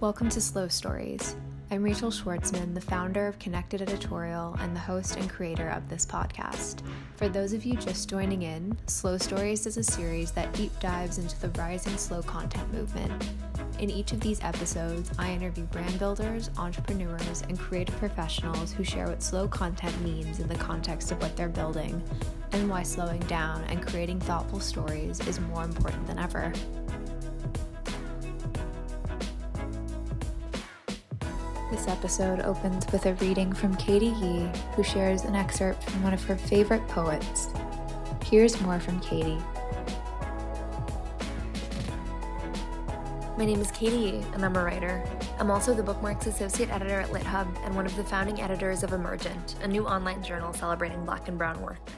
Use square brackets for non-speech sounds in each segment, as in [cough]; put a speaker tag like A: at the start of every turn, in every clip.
A: Welcome to Slow Stories. I'm Rachel Schwartzman, the founder of Connected Editorial and the host and creator of this podcast. For those of you just joining in, Slow Stories is a series that deep dives into the rising slow content movement. In each of these episodes, I interview brand builders, entrepreneurs, and creative professionals who share what slow content means in the context of what they're building and why slowing down and creating thoughtful stories is more important than ever. This episode opens with a reading from Katie Yee, who shares an excerpt from one of her favorite poets. Here's more from Katie.
B: My name is Katie Yee, and I'm a writer. I'm also the Bookmarks Associate Editor at LitHub and one of the founding editors of Emergent, a new online journal celebrating black and brown work.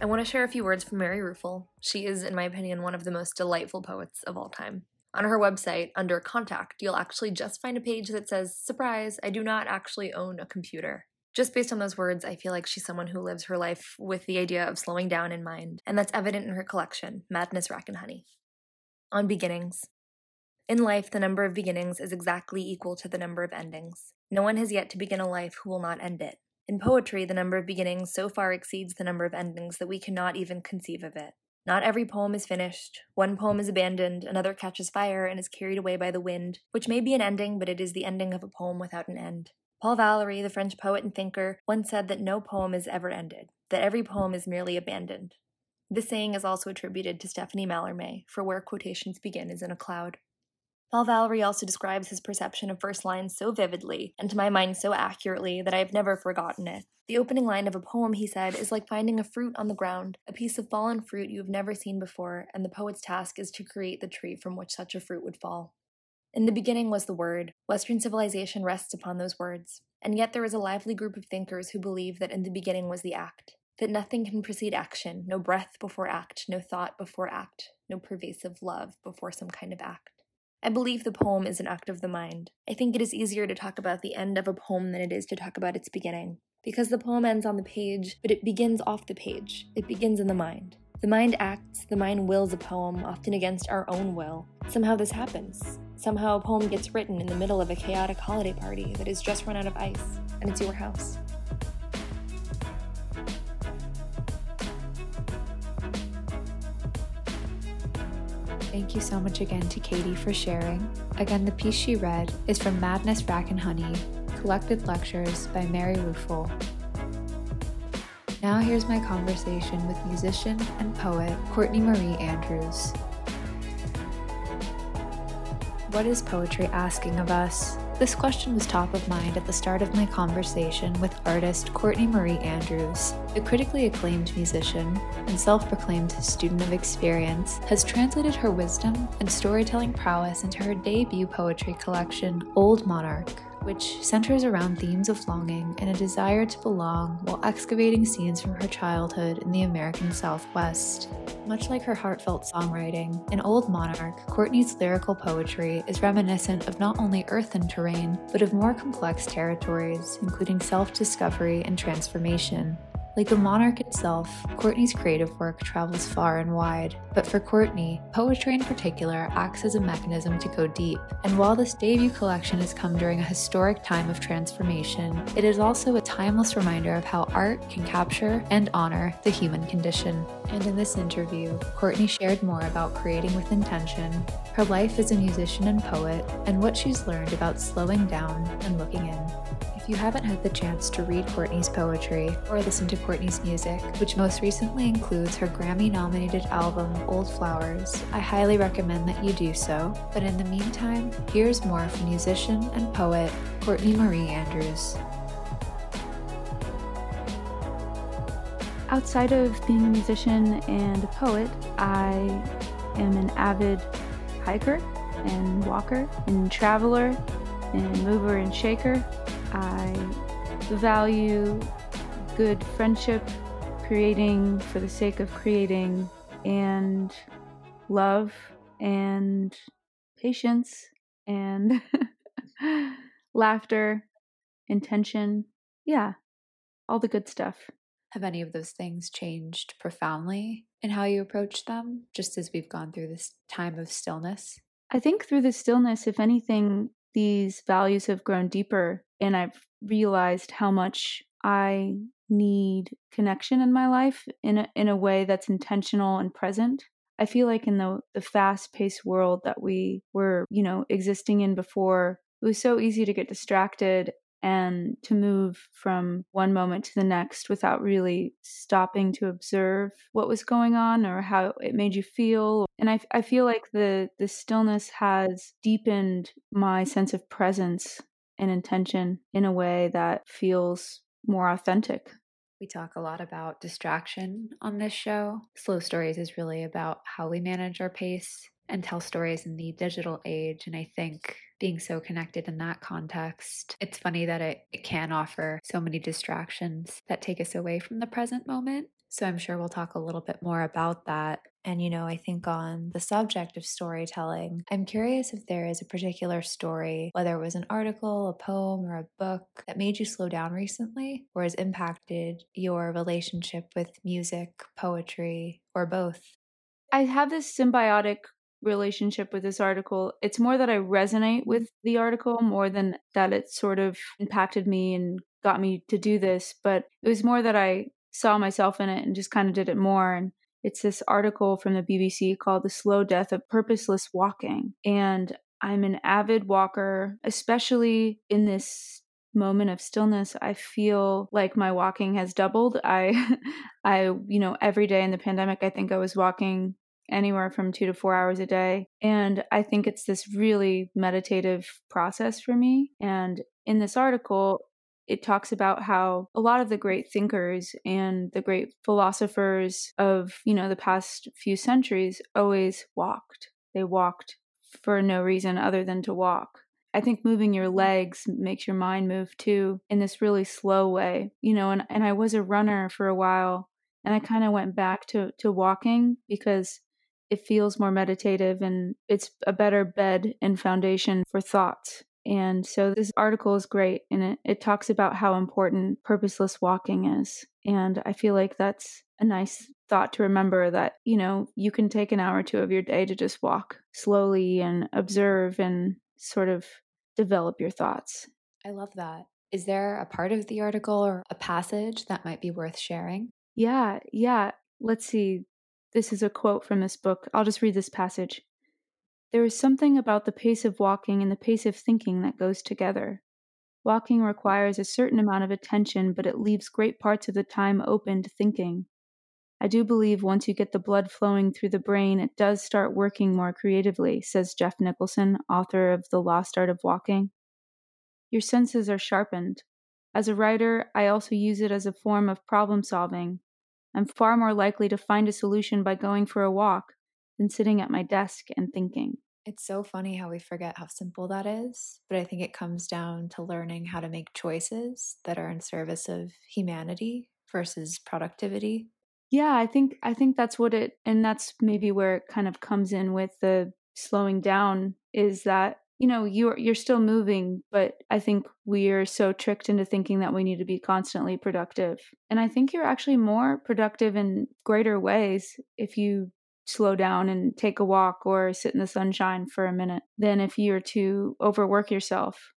B: I want to share a few words from Mary Ruefle. She is, in my opinion, one of the most delightful poets of all time. On her website, under Contact, you'll actually just find a page that says, Surprise, I do not actually own a computer. Just based on those words, I feel like she's someone who lives her life with the idea of slowing down in mind, and that's evident in her collection, Madness, Rack, and Honey. On beginnings. In life, the number of beginnings is exactly equal to the number of endings. No one has yet to begin a life who will not end it. In poetry, the number of beginnings so far exceeds the number of endings that we cannot even conceive of it. Not every poem is finished. One poem is abandoned, another catches fire and is carried away by the wind, which may be an ending, but it is the ending of a poem without an end. Paul Valéry, the French poet and thinker, once said that no poem is ever ended, that every poem is merely abandoned. This saying is also attributed to Stéphane Mallarmé, for where quotations begin is in a cloud. Paul Valéry also describes his perception of verse lines so vividly, and to my mind so accurately, that I have never forgotten it. The opening line of a poem, he said, is like finding a fruit on the ground, a piece of fallen fruit you have never seen before, and the poet's task is to create the tree from which such a fruit would fall. In the beginning was the word. Western civilization rests upon those words. And yet there is a lively group of thinkers who believe that in the beginning was the act, that nothing can precede action, no breath before act, no thought before act, no pervasive love before some kind of act. I believe the poem is an act of the mind. I think it is easier to talk about the end of a poem than it is to talk about its beginning. Because the poem ends on the page, but it begins off the page. It begins in the mind. The mind acts, the mind wills a poem, often against our own will. Somehow this happens. Somehow a poem gets written in the middle of a chaotic holiday party that has just run out of ice, and it's your house.
A: Thank you so much again to Katie for sharing. Again, the piece she read is from Madness, Rack, and Honey, Collected Lectures by Mary Ruefle. Now here's my conversation with musician and poet Courtney Marie Andrews. What is poetry asking of us? This question was top of mind at the start of my conversation with artist Courtney Marie Andrews. The critically acclaimed musician and self proclaimed student of experience has translated her wisdom and storytelling prowess into her debut poetry collection, Old Monarch which centers around themes of longing and a desire to belong while excavating scenes from her childhood in the American Southwest. Much like her heartfelt songwriting, in Old Monarch, Courtney's lyrical poetry is reminiscent of not only earth and terrain, but of more complex territories, including self discovery and transformation. Like the monarch itself, Courtney's creative work travels far and wide. But for Courtney, poetry in particular acts as a mechanism to go deep. And while this debut collection has come during a historic time of transformation, it is also a timeless reminder of how art can capture and honor the human condition. And in this interview, Courtney shared more about creating with intention, her life as a musician and poet, and what she's learned about slowing down and looking in. If you haven't had the chance to read Courtney's poetry or listen to Courtney's music, which most recently includes her Grammy nominated album Old Flowers, I highly recommend that you do so. But in the meantime, here's more from musician and poet Courtney Marie Andrews.
C: Outside of being a musician and a poet, I am an avid hiker and walker and traveler and mover and shaker. I value good friendship, creating for the sake of creating, and love and patience and [laughs] laughter, intention. Yeah, all the good stuff.
A: Have any of those things changed profoundly in how you approach them, just as we've gone through this time of stillness?
C: I think through the stillness, if anything, these values have grown deeper and I've realized how much I need connection in my life in a, in a way that's intentional and present. I feel like in the the fast-paced world that we were, you know, existing in before, it was so easy to get distracted and to move from one moment to the next without really stopping to observe what was going on or how it made you feel. And I, I feel like the, the stillness has deepened my sense of presence and intention in a way that feels more authentic.
A: We talk a lot about distraction on this show. Slow Stories is really about how we manage our pace and tell stories in the digital age. And I think being so connected in that context, it's funny that it, it can offer so many distractions that take us away from the present moment. So I'm sure we'll talk a little bit more about that. And, you know, I think on the subject of storytelling, I'm curious if there is a particular story, whether it was an article, a poem, or a book that made you slow down recently or has impacted your relationship with music, poetry, or both.
C: I have this symbiotic relationship with this article. It's more that I resonate with the article more than that it sort of impacted me and got me to do this. But it was more that I saw myself in it and just kind of did it more. And it's this article from the BBC called The Slow Death of Purposeless Walking. And I'm an avid walker, especially in this moment of stillness i feel like my walking has doubled i [laughs] i you know every day in the pandemic i think i was walking anywhere from two to four hours a day. And I think it's this really meditative process for me. And in this article, it talks about how a lot of the great thinkers and the great philosophers of, you know, the past few centuries always walked. They walked for no reason other than to walk. I think moving your mm-hmm. legs makes your mind move too in this really slow way. You know, and, and I was a runner for a while and I kind of went back to to walking because it feels more meditative and it's a better bed and foundation for thoughts. And so this article is great and it, it talks about how important purposeless walking is. And I feel like that's a nice thought to remember that, you know, you can take an hour or two of your day to just walk slowly and observe and sort of develop your thoughts.
A: I love that. Is there a part of the article or a passage that might be worth sharing?
C: Yeah, yeah. Let's see. This is a quote from this book. I'll just read this passage. There is something about the pace of walking and the pace of thinking that goes together. Walking requires a certain amount of attention, but it leaves great parts of the time open to thinking. I do believe once you get the blood flowing through the brain, it does start working more creatively, says Geoff Nicholson, author of The Lost Art of Walking. Your senses are sharpened. As a writer, I also use it as a form of problem solving, I'm far more likely to find a solution by going for a walk than sitting at my desk and thinking.
A: It's so funny how we forget how simple that is, but I think it comes down to learning how to make choices that are in service of humanity versus productivity.
C: Yeah, I think I think that's what it and that's maybe where it kind of comes in with the slowing down is that you know you're you're still moving but i think we're so tricked into thinking that we need to be constantly productive and i think you're actually more productive in greater ways if you slow down and take a walk or sit in the sunshine for a minute than if you're to overwork yourself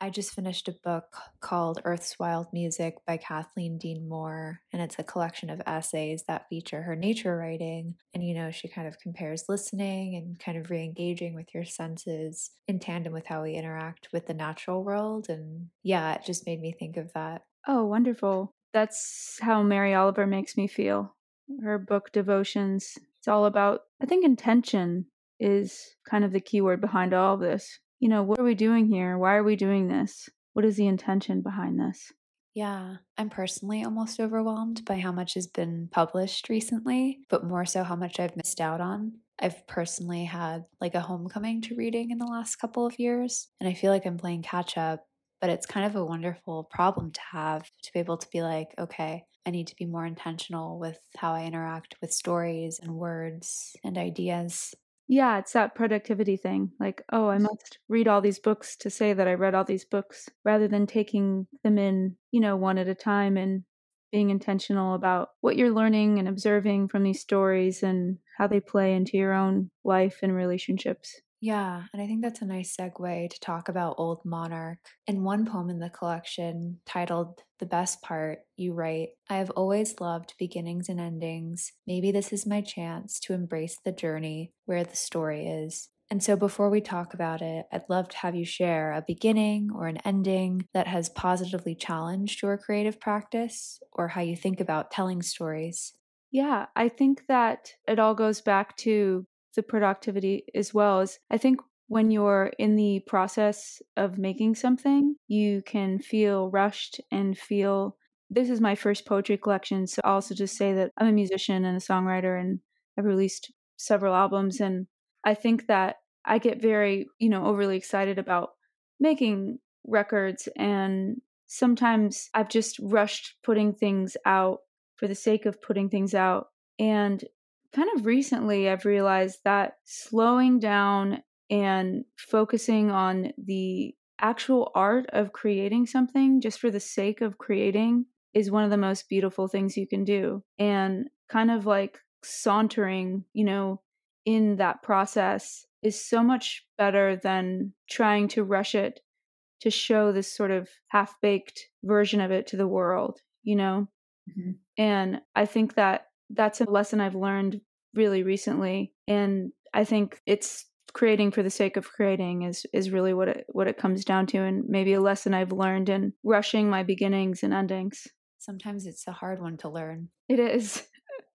A: I just finished a book called Earth's Wild Music by Kathleen Dean Moore, and it's a collection of essays that feature her nature writing. And, you know, she kind of compares listening and kind of re engaging with your senses in tandem with how we interact with the natural world. And yeah, it just made me think of that.
C: Oh, wonderful. That's how Mary Oliver makes me feel. Her book, Devotions, it's all about, I think, intention is kind of the keyword behind all of this you know, what are we doing here? Why are we doing this? What is the intention behind this?
A: Yeah, I'm personally almost overwhelmed by how much has been published recently, but more so how much I've missed out on. I've personally had like a homecoming to reading in the last couple of years, and I feel like I'm playing catch up, but it's kind of a wonderful problem to have to be able to be like, okay, I need to be more intentional with how I interact with stories and words and ideas.
C: Yeah, it's that productivity thing. Like, oh, I must read all these books to say that I read all these books rather than taking them in, you know, one at a time and being intentional about what you're learning and observing from these stories and how they play into your own life and relationships.
A: Yeah, and I think that's a nice segue to talk about Old Monarch. In one poem in the collection, titled The Best Part, you write I have always loved beginnings and endings. Maybe this is my chance to embrace the journey where the story is. And so, before we talk about it, I'd love to have you share a beginning or an ending that has positively challenged your creative practice or how you think about telling stories.
C: Yeah, I think that it all goes back to the productivity as well as I think when you're in the process of making something, you can feel rushed and feel this is my first poetry collection. So I'll also just say that I'm a musician and a songwriter and I've released several albums. And I think that I get very, you know, overly excited about making records. And sometimes I've just rushed putting things out for the sake of putting things out. And kind of recently, I've realized that slowing down and focusing on the actual art of creating something just for the sake of creating is one of the most beautiful things you can do. And kind of like sauntering, you know, in that process is so much better than trying to rush it to show this sort of half baked version of it to the world, you know? Mm-hmm. And I think that that's a lesson I've learned really recently. And I think it's creating for the sake of creating is is really what it what it comes down to and maybe a lesson I've learned in rushing my beginnings and endings.
A: Sometimes it's a hard one to learn.
C: It is. [laughs]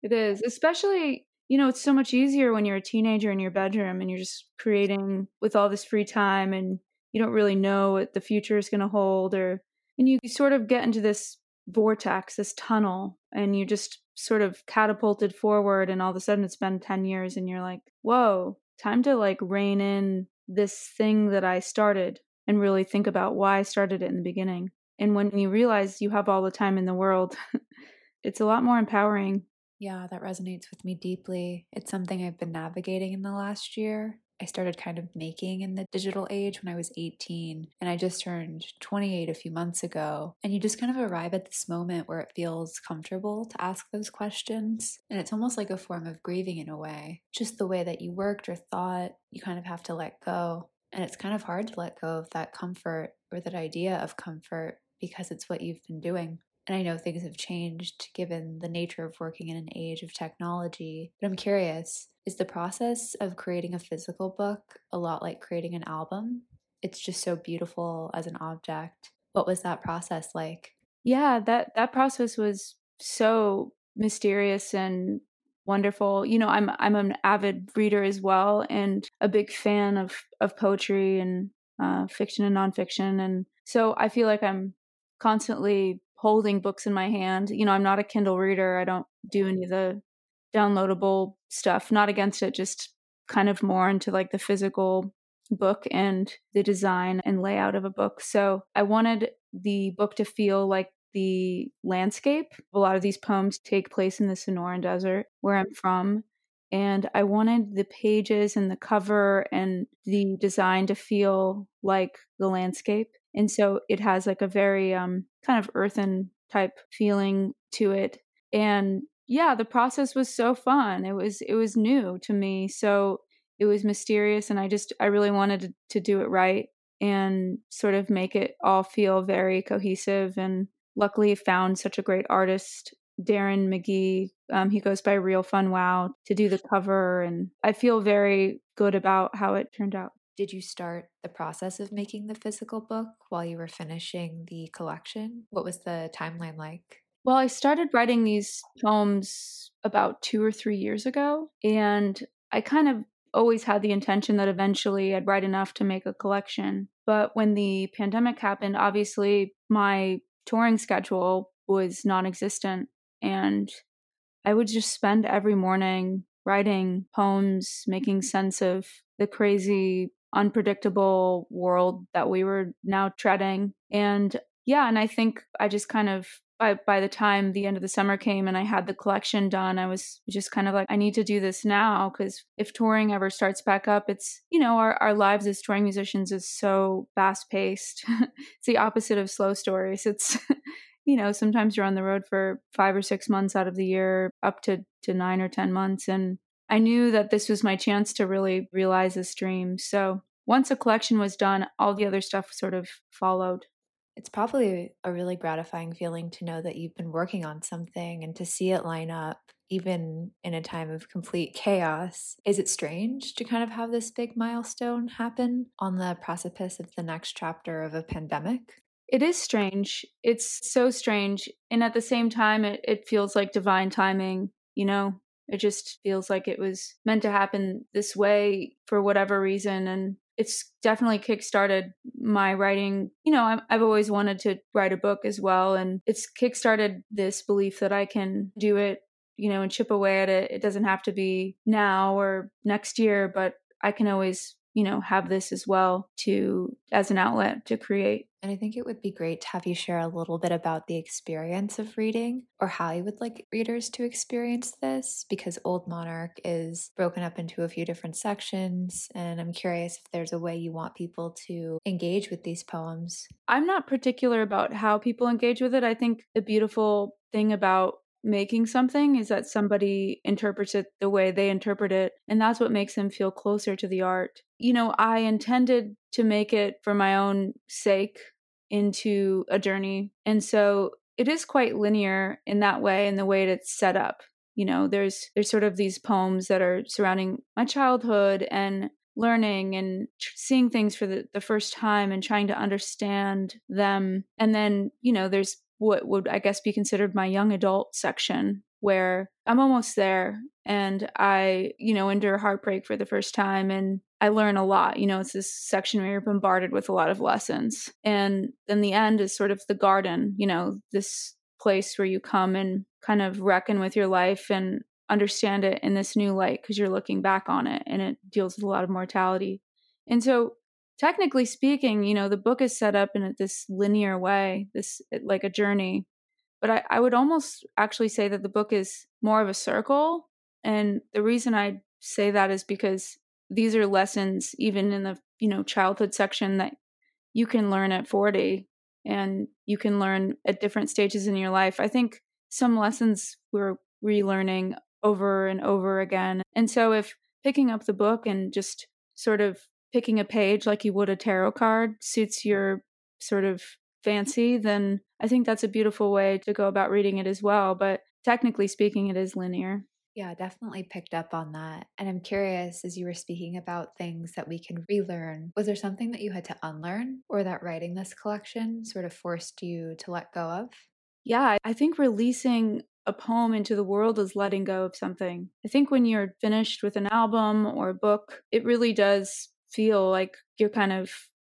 C: It is. Especially, you know, it's so much easier when you're a teenager in your bedroom and you're just creating with all this free time and you don't really know what the future is going to hold or and you sort of get into this vortex, this tunnel, and you just sort of catapulted forward and all of a sudden it's been 10 years and you're like whoa time to like rein in this thing that i started and really think about why i started it in the beginning. And when you realize you have all the time in the world [laughs] it's a lot more empowering.
A: Yeah that resonates with me deeply. It's something i've been navigating in the last year I started kind of making in the digital age when I was 18, and I just turned 28 a few months ago. And you just kind of arrive at this moment where it feels comfortable to ask those questions. And it's almost like a form of grieving in a way. Just the way that you worked or thought, you kind of have to let go. And it's kind of hard to let go of that comfort or that idea of comfort because it's what you've been doing. And I know things have changed given the nature of working in an age of technology. But I'm curious is the process of creating a physical book a lot like creating an album? It's just so beautiful as an object. What was that process like?
C: Yeah, that that process was so mysterious and wonderful. You know, I'm I'm an avid reader as well and a big fan of of poetry and uh, fiction and nonfiction, and so I feel like I'm constantly holding books in my hand. You know, I'm not a Kindle reader. I don't do any of the downloadable stuff. Not against it, just kind of more into like the physical book and the design and layout of a book. So I wanted the book to feel like the landscape. A lot of these poems take place in the Sonoran Desert, where I'm from. And I wanted the pages and the cover and the design to feel like the landscape and so it has like a very um, kind of earthen type feeling to it. And yeah the process was so fun. It was it was new to me. So it was mysterious and i just i really wanted to, to do it right and sort of make it all feel very cohesive. And luckily found such a great artist darren mcgee. Um, he goes by real fun wow to do the cover and i feel very good about how it turned out
A: did you start the process of making the physical book while you were finishing the collection? What was the timeline like?
C: Well, I started writing these poems about two or three years ago, and I kind of always had the intention that eventually I'd write enough to make a collection. But when the pandemic happened, obviously my touring schedule was non existent, and I would just spend every morning writing poems, making mm-hmm. sense of the crazy unpredictable world that we were now treading. And yeah, and I think I just kind of by by the time the end of the summer came and I had the collection done, I was just kind of like, I need to do this now because if touring ever starts back up, it's you know our our lives as touring musicians is so fast paced. [laughs] it's the opposite of slow stories. It's [laughs] you know sometimes you're on the road for five or six months out of the year, up to to nine or ten months, and I knew that this was my chance to really realize this dream. So once a collection was done, all the other stuff sort of followed.
A: It's probably a really gratifying feeling to know that you've been working on something and to see it line up, even in a time of complete chaos. Is it strange to kind of have this big milestone happen on the precipice of the next chapter of a pandemic?
C: It is strange. It's so strange. And at the same time, it, it feels like divine timing, you know? It just feels like it was meant to happen this way for whatever reason. And it's definitely kickstarted my writing. You know, i have always wanted to write a book as well. And it's kickstarted this belief that I can do it, you know, and chip away at it. It doesn't have to be now or next year, but I can always you know have this as well to as an outlet to create.
A: And i think it would be great to have you share a little bit about the experience of reading or how you would like readers to experience this because old monarch is broken up into a few different sections and i'm curious if there's a way you want people to engage with these poems.
C: I'm not particular about how people engage with it. I think the beautiful thing about making something is that somebody interprets it the way they interpret it and that's what makes them feel closer to the art you know i intended to make it for my own sake into a journey and so it is quite linear in that way in the way it's set up you know there's there's sort of these poems that are surrounding my childhood and learning and seeing things for the, the first time and trying to understand them and then you know there's what would I guess be considered my young adult section where I'm almost there and I, you know, endure heartbreak for the first time and I learn a lot. You know, it's this section where you're bombarded with a lot of lessons. And then the end is sort of the garden, you know, this place where you come and kind of reckon with your life and understand it in this new light because you're looking back on it and it deals with a lot of mortality. And so technically speaking, you know, the book is set up in this linear way, this like a journey. But I, I would almost actually say that the book is more of a circle. And the reason I say that is because these are lessons, even in the, you know, childhood section that you can learn at 40 and you can learn at different stages in your life. I think some lessons we're relearning over and over again. And so if picking up the book and just sort of picking a page like you would a tarot card suits your sort of fancy, then I think that's a beautiful way to go about reading it as well. But technically speaking, it is linear.
A: Yeah, definitely picked up on that. And I'm curious, as you were speaking about things that we can relearn, was there something that you had to unlearn or that writing this collection sort of forced you to let go of?
C: Yeah, I think releasing a poem into the world is letting go of something. I think when you're finished with an album or a book, it really does feel like you're kind of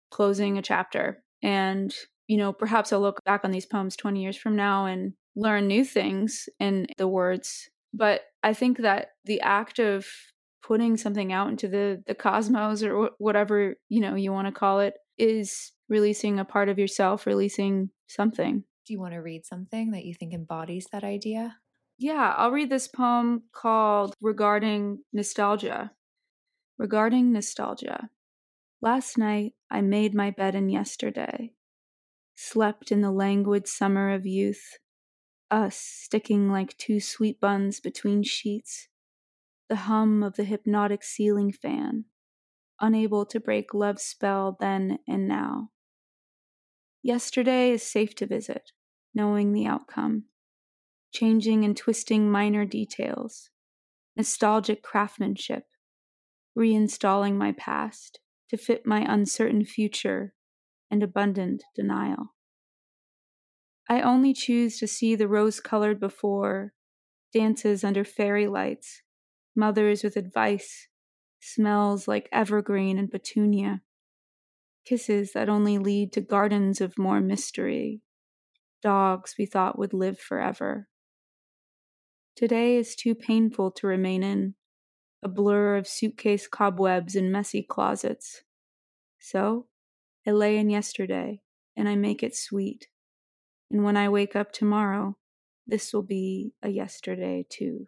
C: closing a chapter. And, you know, perhaps I'll look back on these poems 20 years from now and learn new things in the words. But I think that the act of putting something out into the, the cosmos or whatever, you know, you want to call it is releasing a part of yourself, releasing something.
A: Do you want to read something that you think embodies that idea?
C: Yeah, I'll read this poem called Regarding Nostalgia. Regarding nostalgia. Last night I made my bed in yesterday, slept in the languid summer of youth, us sticking like two sweet buns between sheets, the hum of the hypnotic ceiling fan, unable to break love's spell then and now. Yesterday is safe to visit, knowing the outcome, changing and twisting minor details, nostalgic craftsmanship, reinstalling my past to fit my uncertain future and abundant denial. I only choose to see the rose colored before, dances under fairy lights, mothers with advice, smells like evergreen and petunia, kisses that only lead to gardens of more mystery, dogs we thought would live forever. Today is too painful to remain in, a blur of suitcase cobwebs and messy closets. So, I lay in yesterday, and I make it sweet. And when I wake up tomorrow, this will be a yesterday too.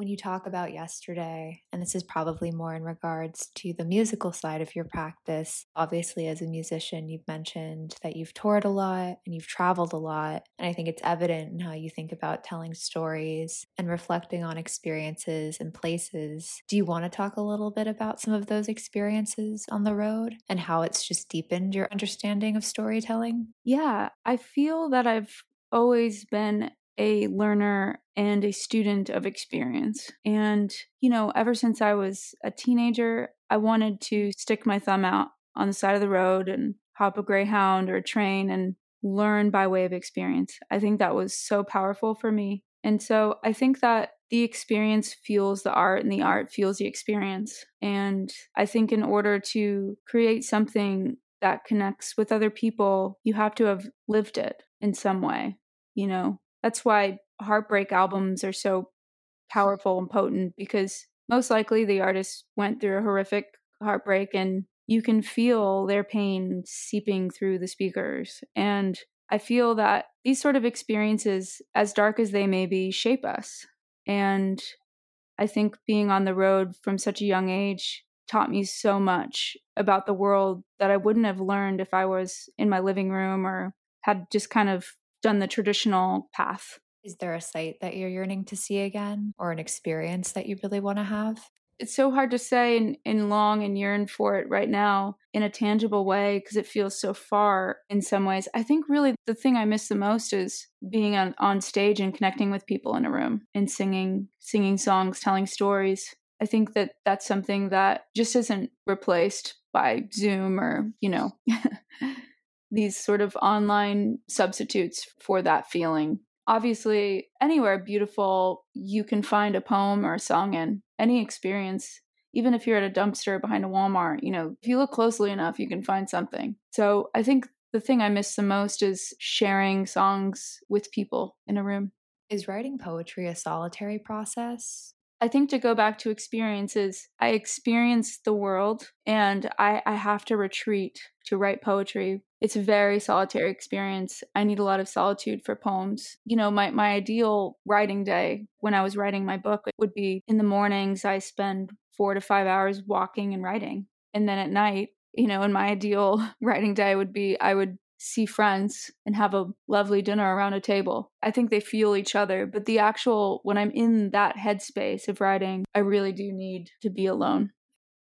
A: When you talk about yesterday, and this is probably more in regards to the musical side of your practice, obviously, as a musician, you've mentioned that you've toured a lot and you've traveled a lot. And I think it's evident in how you think about telling stories and reflecting on experiences and places. Do you want to talk a little bit about some of those experiences on the road and how it's just deepened your understanding of storytelling?
C: Yeah, I feel that I've always been a learner and a student of experience. And, you know, ever since I was a teenager, I wanted to stick my thumb out on the side of the road and hop a Greyhound or a train and learn by way of experience. I think that was so powerful for me. And so I think that the experience fuels the art and the art fuels the experience. And I think in order to create something that connects with other people, you have to have lived it in some way. You know, that's why heartbreak albums are so mm. powerful and potent because most likely the artist went through a horrific heartbreak and you can feel their pain seeping through the speakers. And I feel that these sort of experiences, as dark as they may be, shape us. And I think being on the road from such a young age taught me so much about the world that I wouldn't have learned if I was in my living room or had just kind of done the traditional path.
A: Is there a site that you're yearning to see again or an experience that you really want to have?
C: It's so hard to say and, and long and yearn for it right now in a tangible way because it feels so far in some ways. I think really the thing I miss the most is being on, on stage and connecting with people in a room and singing, singing songs, telling stories. I think that that's something that just isn't replaced by Zoom or, you know, [laughs] these sort of online substitutes for that feeling. Obviously, anywhere beautiful you can find a poem or a song in, any experience, even if you're at a dumpster behind a Walmart, you know, if you look closely enough, you can find something. So I think the thing I miss the most is sharing songs with people in a room.
A: Is writing poetry a solitary process?
C: I think to go back to experiences, I experience the world and I, I have to retreat to write poetry. It's a very solitary experience. I need a lot of solitude for poems. You know, my, my ideal writing day when I was writing my book would be in the mornings, I spend four to five hours walking and writing. And then at night, you know, in my ideal [laughs] writing day would be I would see friends and have a lovely dinner around a table. I think they feel each other, but the actual, when I'm in that headspace of writing, I really do need to be alone.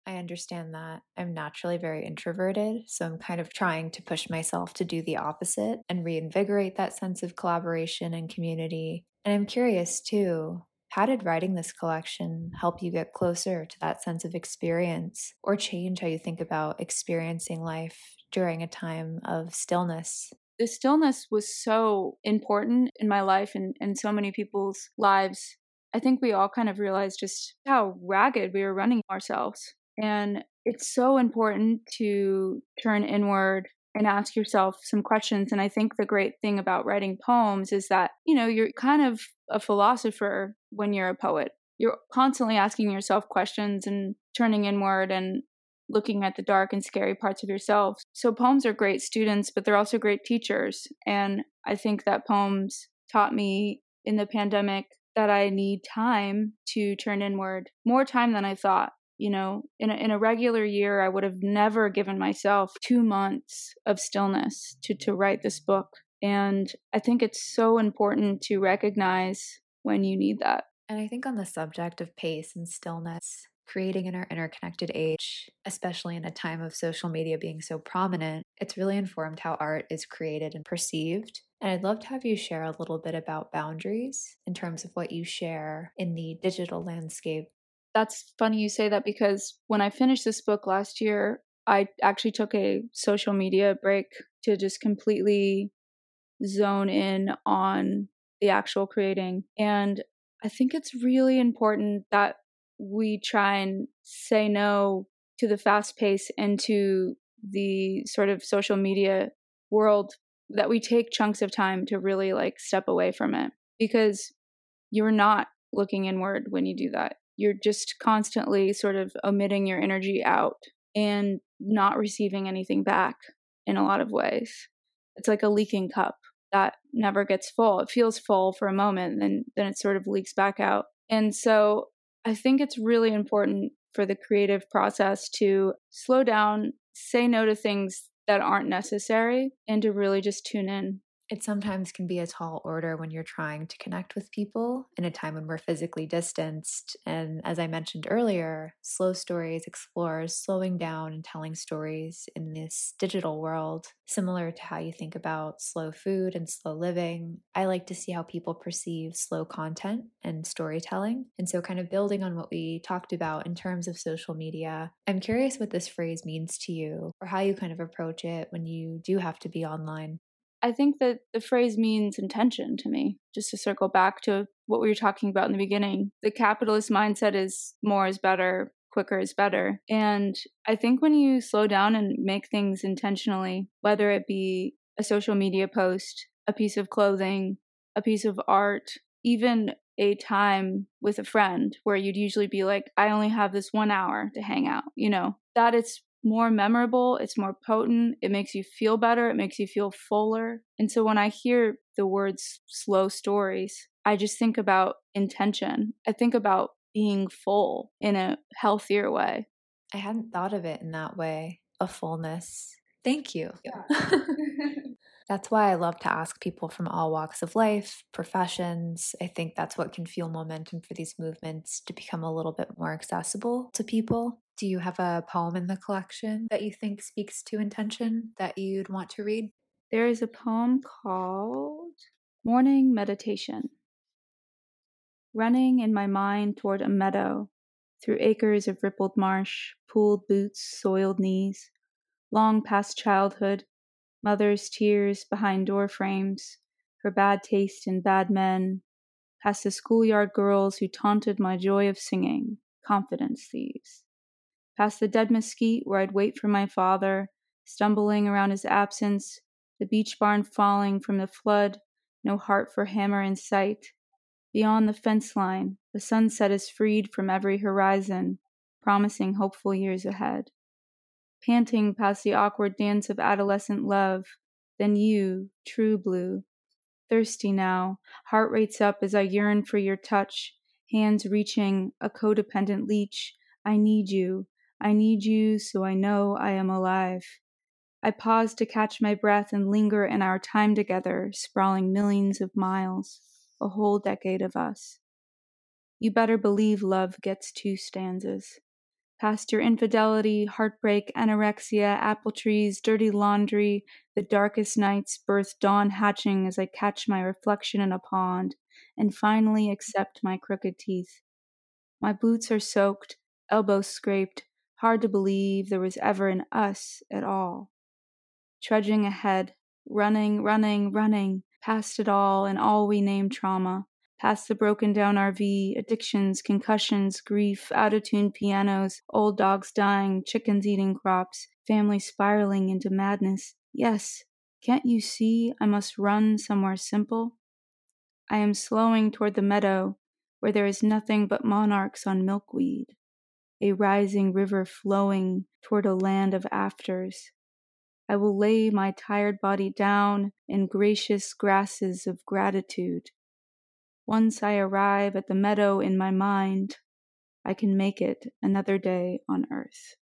A: I understand that. I'm naturally very introverted, so I'm kind of trying to push myself to do the opposite and reinvigorate that sense of collaboration and community. And I'm curious too, how did writing this collection help you get closer to that sense of experience or change how you think about experiencing life during a time of stillness?
C: The stillness was so important in my life and, and so many people's lives. I think we all kind of realized just how ragged we were running ourselves. And it's so important to turn inward and ask yourself some questions. And I think the great thing about writing poems is that, you know, you're kind of a philosopher when you're a poet. You're constantly asking yourself questions and turning inward and looking at the dark and scary parts of yourself. So poems are great students, but they're also great teachers. And I think that poems taught me in the pandemic that I need time to turn inward, more time than I thought. You know, in a, in a regular year, I would have never given myself two months of stillness to, to write this book. And I think it's so important to recognize when you need that.
A: And I think on the subject of pace and stillness, creating in our interconnected age, especially in a time of social media being so prominent, it's really informed how art is created and perceived. And I'd love to have you share a little bit about boundaries in terms of what you share in the digital landscape.
C: That's funny you say that because when I finished this book last year, I actually took a social media break to just completely zone in on the actual creating. And I think it's really important that we try and say no to the fast pace and to the sort of social media world that we take chunks of time to really like step away from it because you're not looking inward when you do that. You're just constantly sort of omitting your energy out and not receiving anything back in a lot of ways. It's like a leaking cup that never gets full. It feels full for a moment, and then then it sort of leaks back out. And so I think it's really important for the creative process to slow down, say no to things that aren't necessary, and to really just tune in
A: it sometimes can be a tall order when you're trying to connect with people in a time when we're physically distanced. And as I mentioned earlier, slow stories explores slowing down and telling stories in this digital world, similar to how you think about slow food and slow living. I like to see how people perceive slow content and storytelling. And so, kind of building on what we talked about in terms of social media, I'm curious what this phrase means to you or how you kind of approach it when you do have to be online.
C: I think that the phrase means intention to me, just to circle back to what we were talking about in the beginning. The capitalist mindset is more is better, quicker is better. And I think when you slow down and make things intentionally, whether it be a social media post, a piece of clothing, a piece of art, even a time with a friend where you'd usually be like, I only have this one hour to hang out, you know, that it's more memorable, it's more potent, it makes you feel better, it makes you feel fuller. And so when I hear the words slow stories, I just think about intention. I think about being full in a healthier way.
A: I hadn't thought of it in that way, a fullness. Thank you. Yeah. [laughs] That's why I love to ask people from all walks of life, professions. I think that's what can fuel momentum for these movements to become a little bit more accessible to people. Do you have a poem in the collection that you think speaks to intention that you'd want to read?
C: There is a poem called Morning Meditation. Running in my mind toward a meadow, through acres of rippled marsh, pooled boots, soiled knees, long past childhood, mother's tears behind door frames, her bad taste in bad men, past the schoolyard girls who taunted my joy of singing, confidence thieves past the dead mesquite where I'd wait for my father, stumbling around his absence, the beach barn falling from the flood, no heart for hammer in sight. Beyond the fence line, the sunset is freed from every horizon, promising hopeful years ahead. Panting past the awkward dance of adolescent love, then you, true blue. Thirsty now, heart rates up as I yearn for your touch, hands reaching, a codependent leech. I need you, I need you so I know I am alive. I pause to catch my breath and linger in our time together, sprawling millions of miles, a whole decade of us. You better believe love gets two stanzas. Past your infidelity, heartbreak, anorexia, apple trees, dirty laundry, the darkest nights, birth dawn hatching as I catch my reflection in a pond, and finally accept my crooked teeth. My boots are soaked, elbows scraped, Hard to believe there was ever an us at all. Trudging ahead, running, running, running, past it all and all we name trauma, past the broken down RV, addictions, concussions, grief, out of tune pianos, old dogs dying, chickens eating crops, family spiraling into madness. Yes, can't you see I must run somewhere simple? I am slowing toward the meadow where there is nothing but monarchs on milkweed a rising river flowing toward a land of afters. I will lay my tired body down in gracious grasses of gratitude. Once I arrive at the meadow in my mind, I can make it another day on earth.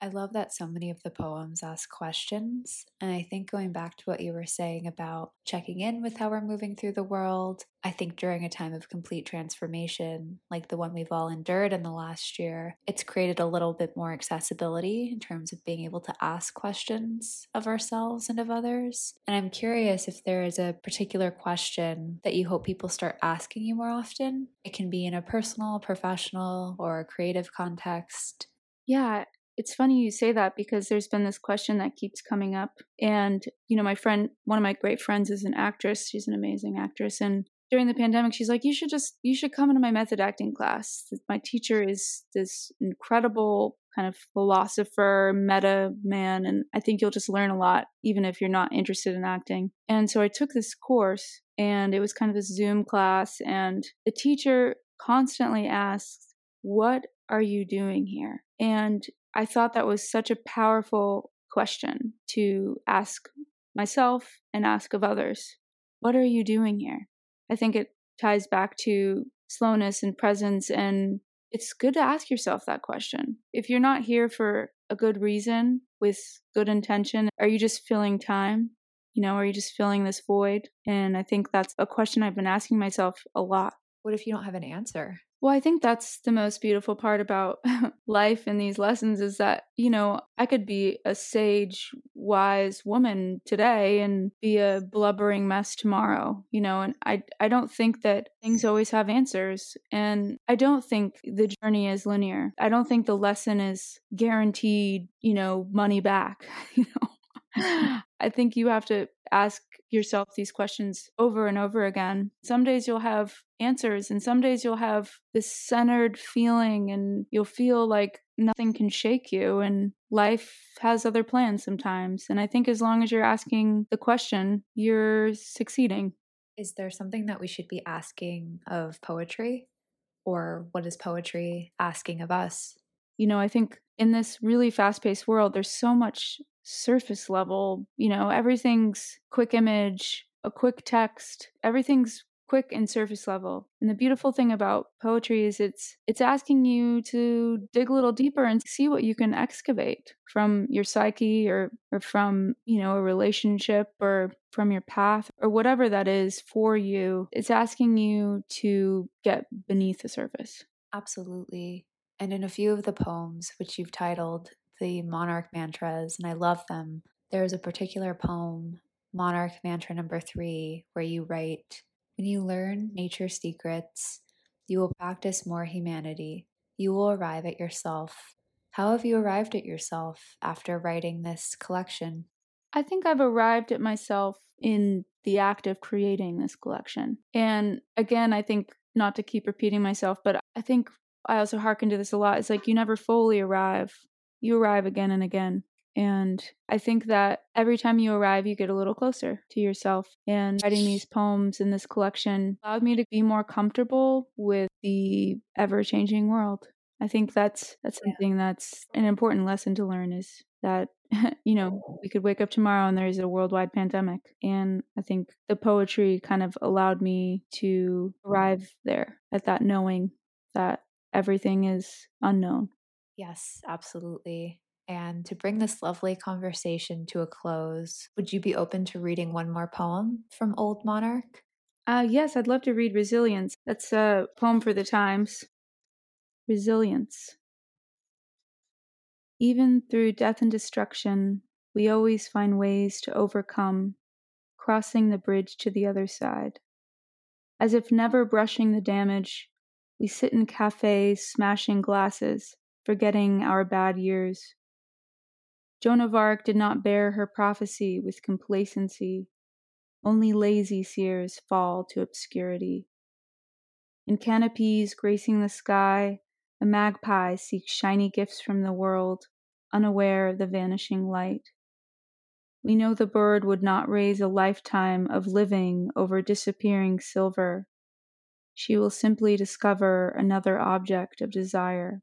A: I love that so many of the poems ask questions. And I think going back to what you were saying about checking in with how we're moving through the world, I think during a time of complete transformation, like the one we've all endured in the last year, it's created a little bit more accessibility in terms of being able to ask questions of ourselves and of others. And I'm curious if there is a particular question that you hope people start asking you more often. It can be in a personal, professional, or creative context.
C: Yeah, it's funny you say that because there's been this question that keeps coming up. And, you know, my friend, one of my great friends is an actress. She's an amazing actress. And during the pandemic, she's like, you should just, you should come into my method acting class. My teacher is this incredible kind of philosopher, meta man. And I think you'll just learn a lot, even if you're not interested in acting. And so I took this course and it was kind of this Zoom class. And the teacher constantly asks, what are you doing here? And I thought that was such a powerful question to ask myself and ask of others. What are you doing here? I think it ties back to slowness and presence. And it's good to ask yourself that question. If you're not here for a good reason with good intention, are you just filling time? You know, are you just filling this void? And I think that's a question I've been asking myself a lot.
A: What if you don't have an answer?
C: Well, I think that's the most beautiful part about [laughs] life and these lessons is that, you know, I could be a sage, wise woman today and be a blubbering mess tomorrow, you know, and I I don't think that things always have answers and I don't think the journey is linear. I don't think the lesson is guaranteed, you know, money back, [laughs] you know. [laughs] I think you have to ask yourself these questions over and over again. Some days you'll have answers, and some days you'll have this centered feeling, and you'll feel like nothing can shake you, and life has other plans sometimes. And I think as long as you're asking the question, you're succeeding.
A: Is there something that we should be asking of poetry? Or what is poetry asking of us?
C: You know, I think in this really fast paced world, there's so much surface level. You know, everything's quick image, a quick text, everything's quick and surface level. And the beautiful thing about poetry is it's it's asking you to dig a little deeper and see what you can excavate from your psyche or or from, you know, a relationship or from your path or whatever that is for you. It's asking you to get beneath the surface.
A: Absolutely. And in a few of the poems, which you've titled the monarch mantras, and I love them. There's a particular poem, Monarch Mantra number three, where you write When you learn nature's secrets, you will practice more humanity. You will arrive at yourself. How have you arrived at yourself after writing this collection?
C: I think I've arrived at myself in the act of creating this collection. And again, I think not to keep repeating myself, but I think I also hearken to this a lot. It's like you never fully arrive you arrive again and again. And I think that every time you arrive, you get a little closer to yourself. And writing these poems in this collection allowed me to be more comfortable with the ever changing world. I think that's that's something that's an important lesson to learn is that [laughs] you know we could wake up tomorrow and there's a worldwide pandemic and I think the poetry kind of allowed me to arrive there at that knowing that everything is unknown
A: Yes, absolutely. And to bring this lovely conversation to a close, would you be open to reading one more poem from Old Monarch?
C: Uh, yes, I'd love to read Resilience. That's a poem for the times. Resilience. Even through death and destruction, we always find ways to overcome, crossing the bridge to the other side. As if never brushing the damage, we sit in cafes smashing glasses forgetting our bad years. Joan of Arc did not bear her prophecy with complacency. Only lazy seers fall to obscurity. In canopies gracing the sky, a magpie seeks shiny gifts from the world, unaware of the vanishing light. We know the bird would not raise a lifetime of living over disappearing silver. She will simply discover another object of desire.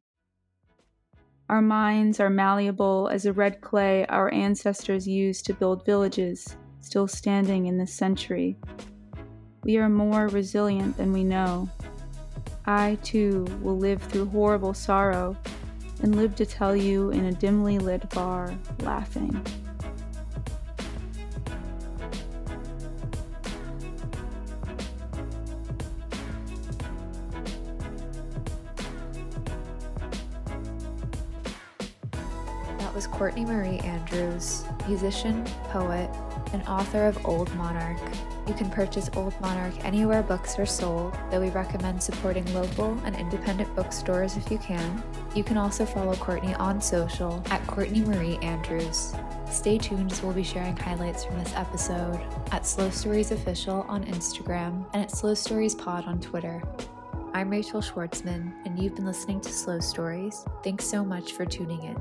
C: Our minds are malleable as the red clay our ancestors used to build villages, still standing in this century. We are more resilient than we know. I, too, will live through horrible sorrow and live to tell you in a dimly lit bar, laughing.
A: Courtney Marie Andrews, musician, poet, and author of Old Monarch. You can purchase Old Monarch anywhere books are sold, though we recommend supporting local and independent bookstores if you can. You can also follow Courtney on social at Courtney Marie Andrews. Stay tuned as we'll be sharing highlights from this episode at Slow Stories Official on Instagram and at Slow Stories Pod on Twitter. I'm Rachel Schwartzman, and you've been listening to Slow Stories. Thanks so much for tuning in.